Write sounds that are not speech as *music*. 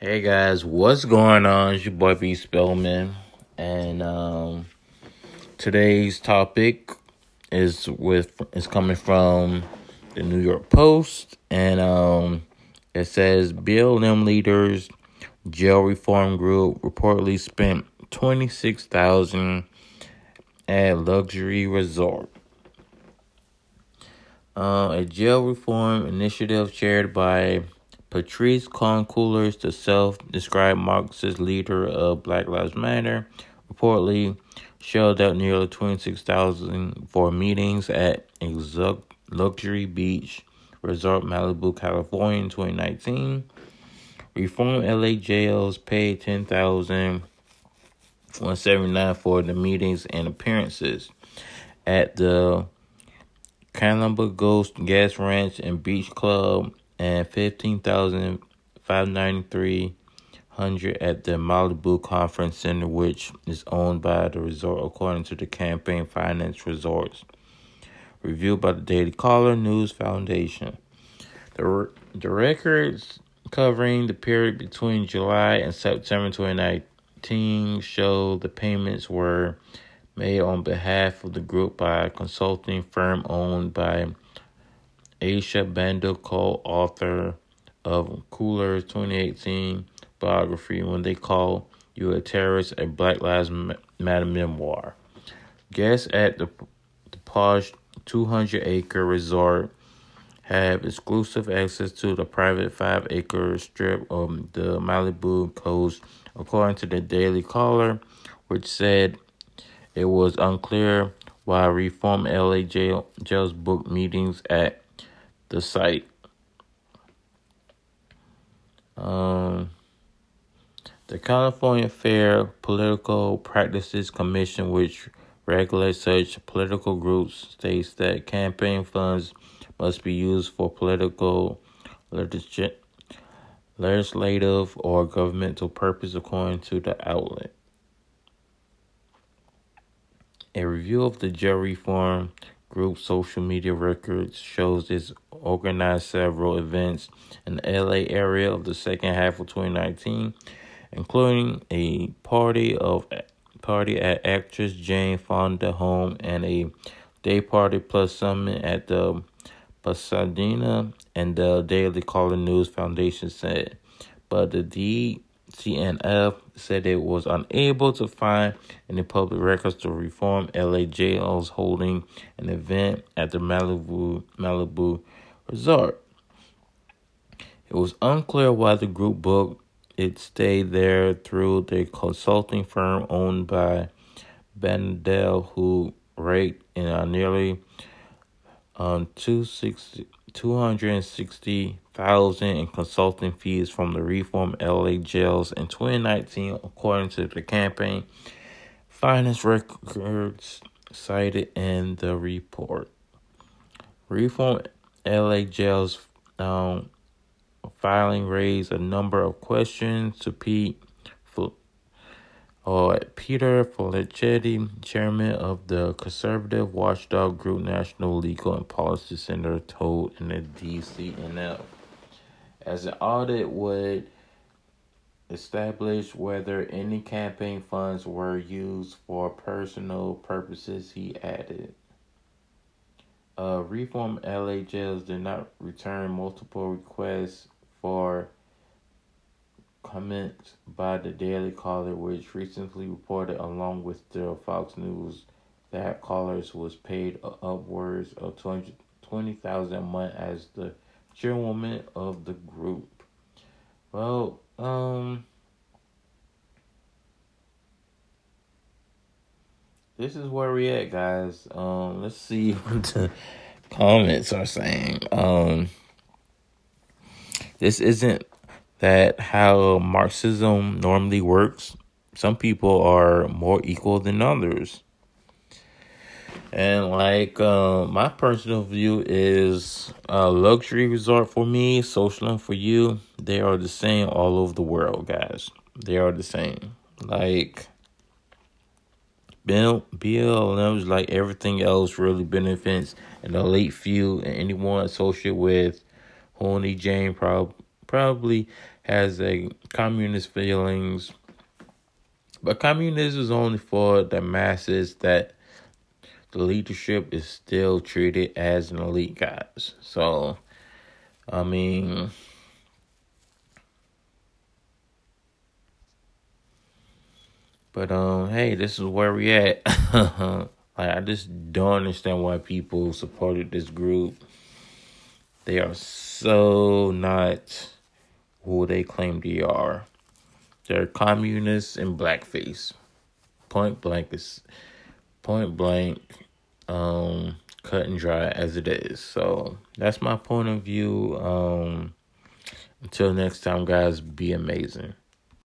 Hey guys, what's going on? It's your boy V Spellman, and um, today's topic is with is coming from the New York Post, and um, it says BLM leaders jail reform group reportedly spent twenty six thousand at luxury resort. Uh, a jail reform initiative chaired by Patrisse Cullors, the self-described Marxist leader of Black Lives Matter, reportedly shelled out nearly 26000 for meetings at a luxury beach resort Malibu, California in 2019. Reform LA jails paid 10000 179 for the meetings and appearances at the Carnival Ghost Gas Ranch and Beach Club and fifteen thousand five ninety three hundred at the Malibu Conference Center, which is owned by the resort, according to the campaign Finance Resorts. Reviewed by the Daily Caller News Foundation. The, the records covering the period between July and September 2019 show the payments were made on behalf of the group by a consulting firm owned by Aisha Banda, co-author of Cullors' 2018 biography, When They Call You a Terrorist, a Black Lives Matter memoir. Guests at the, the posh 200-acre resort have exclusive access to the private five-acre strip of the Malibu coast, according to the Daily Caller, which said it was unclear why Reform LA jail, jails booked meetings at the site. Um, the California Fair Political Practices Commission, which regulates such political groups, states that campaign funds must be used for political, legislative, or governmental purpose according to the outlet. A review of the jail reform group social media records shows it's organized several events in the LA area of the second half of 2019, including a party of party at actress Jane Fonda home and a day party plus summit at the Pasadena and the Daily Caller News Foundation said. But the D CNF said it was unable to find any public records to reform LA jails holding an event at the Malibu Malibu resort. It was unclear why the group booked it stayed there through the consulting firm owned by Bandele, who raked in a nearly um, 260 260,000 in consulting fees from the Reform LA jails in 2019 according to the campaign finance records cited in the report. Reform LA jails um, filing raised a number of questions to Pete Peter Felicetti, chairman of the conservative watchdog group National Legal and Policy Center, told in the DCNF. As an audit would establish whether any campaign funds were used for personal purposes, he added. Uh, Reform LA jails did not return multiple requests for comments by the Daily Caller, which recently reported, along with the Fox News, that Cullors was paid upwards of 20000 a month as the chairwoman of the group. Well, um, this is where we at, guys. Um, let's see *laughs* what the comments are saying. Um, this isn't that how Marxism normally works. Some people are more equal than others. And like uh, my personal view is a luxury resort for me, social for you. They are the same all over the world, guys. They are the same. Like Bill BLM is like everything else really benefits an elite few and anyone associated with Hanoi Jane prob- probably has a communist feelings. But communism is only for the masses that the leadership is still treated as an elite guys. So I mean But um hey, this is where we at. *laughs* like I just don't understand why people supported this group. They are so not who they claim they are. They're communists and blackface. Point blank is point blank, um, cut and dry as it is. So that's my point of view. Um, until next time, guys, be amazing.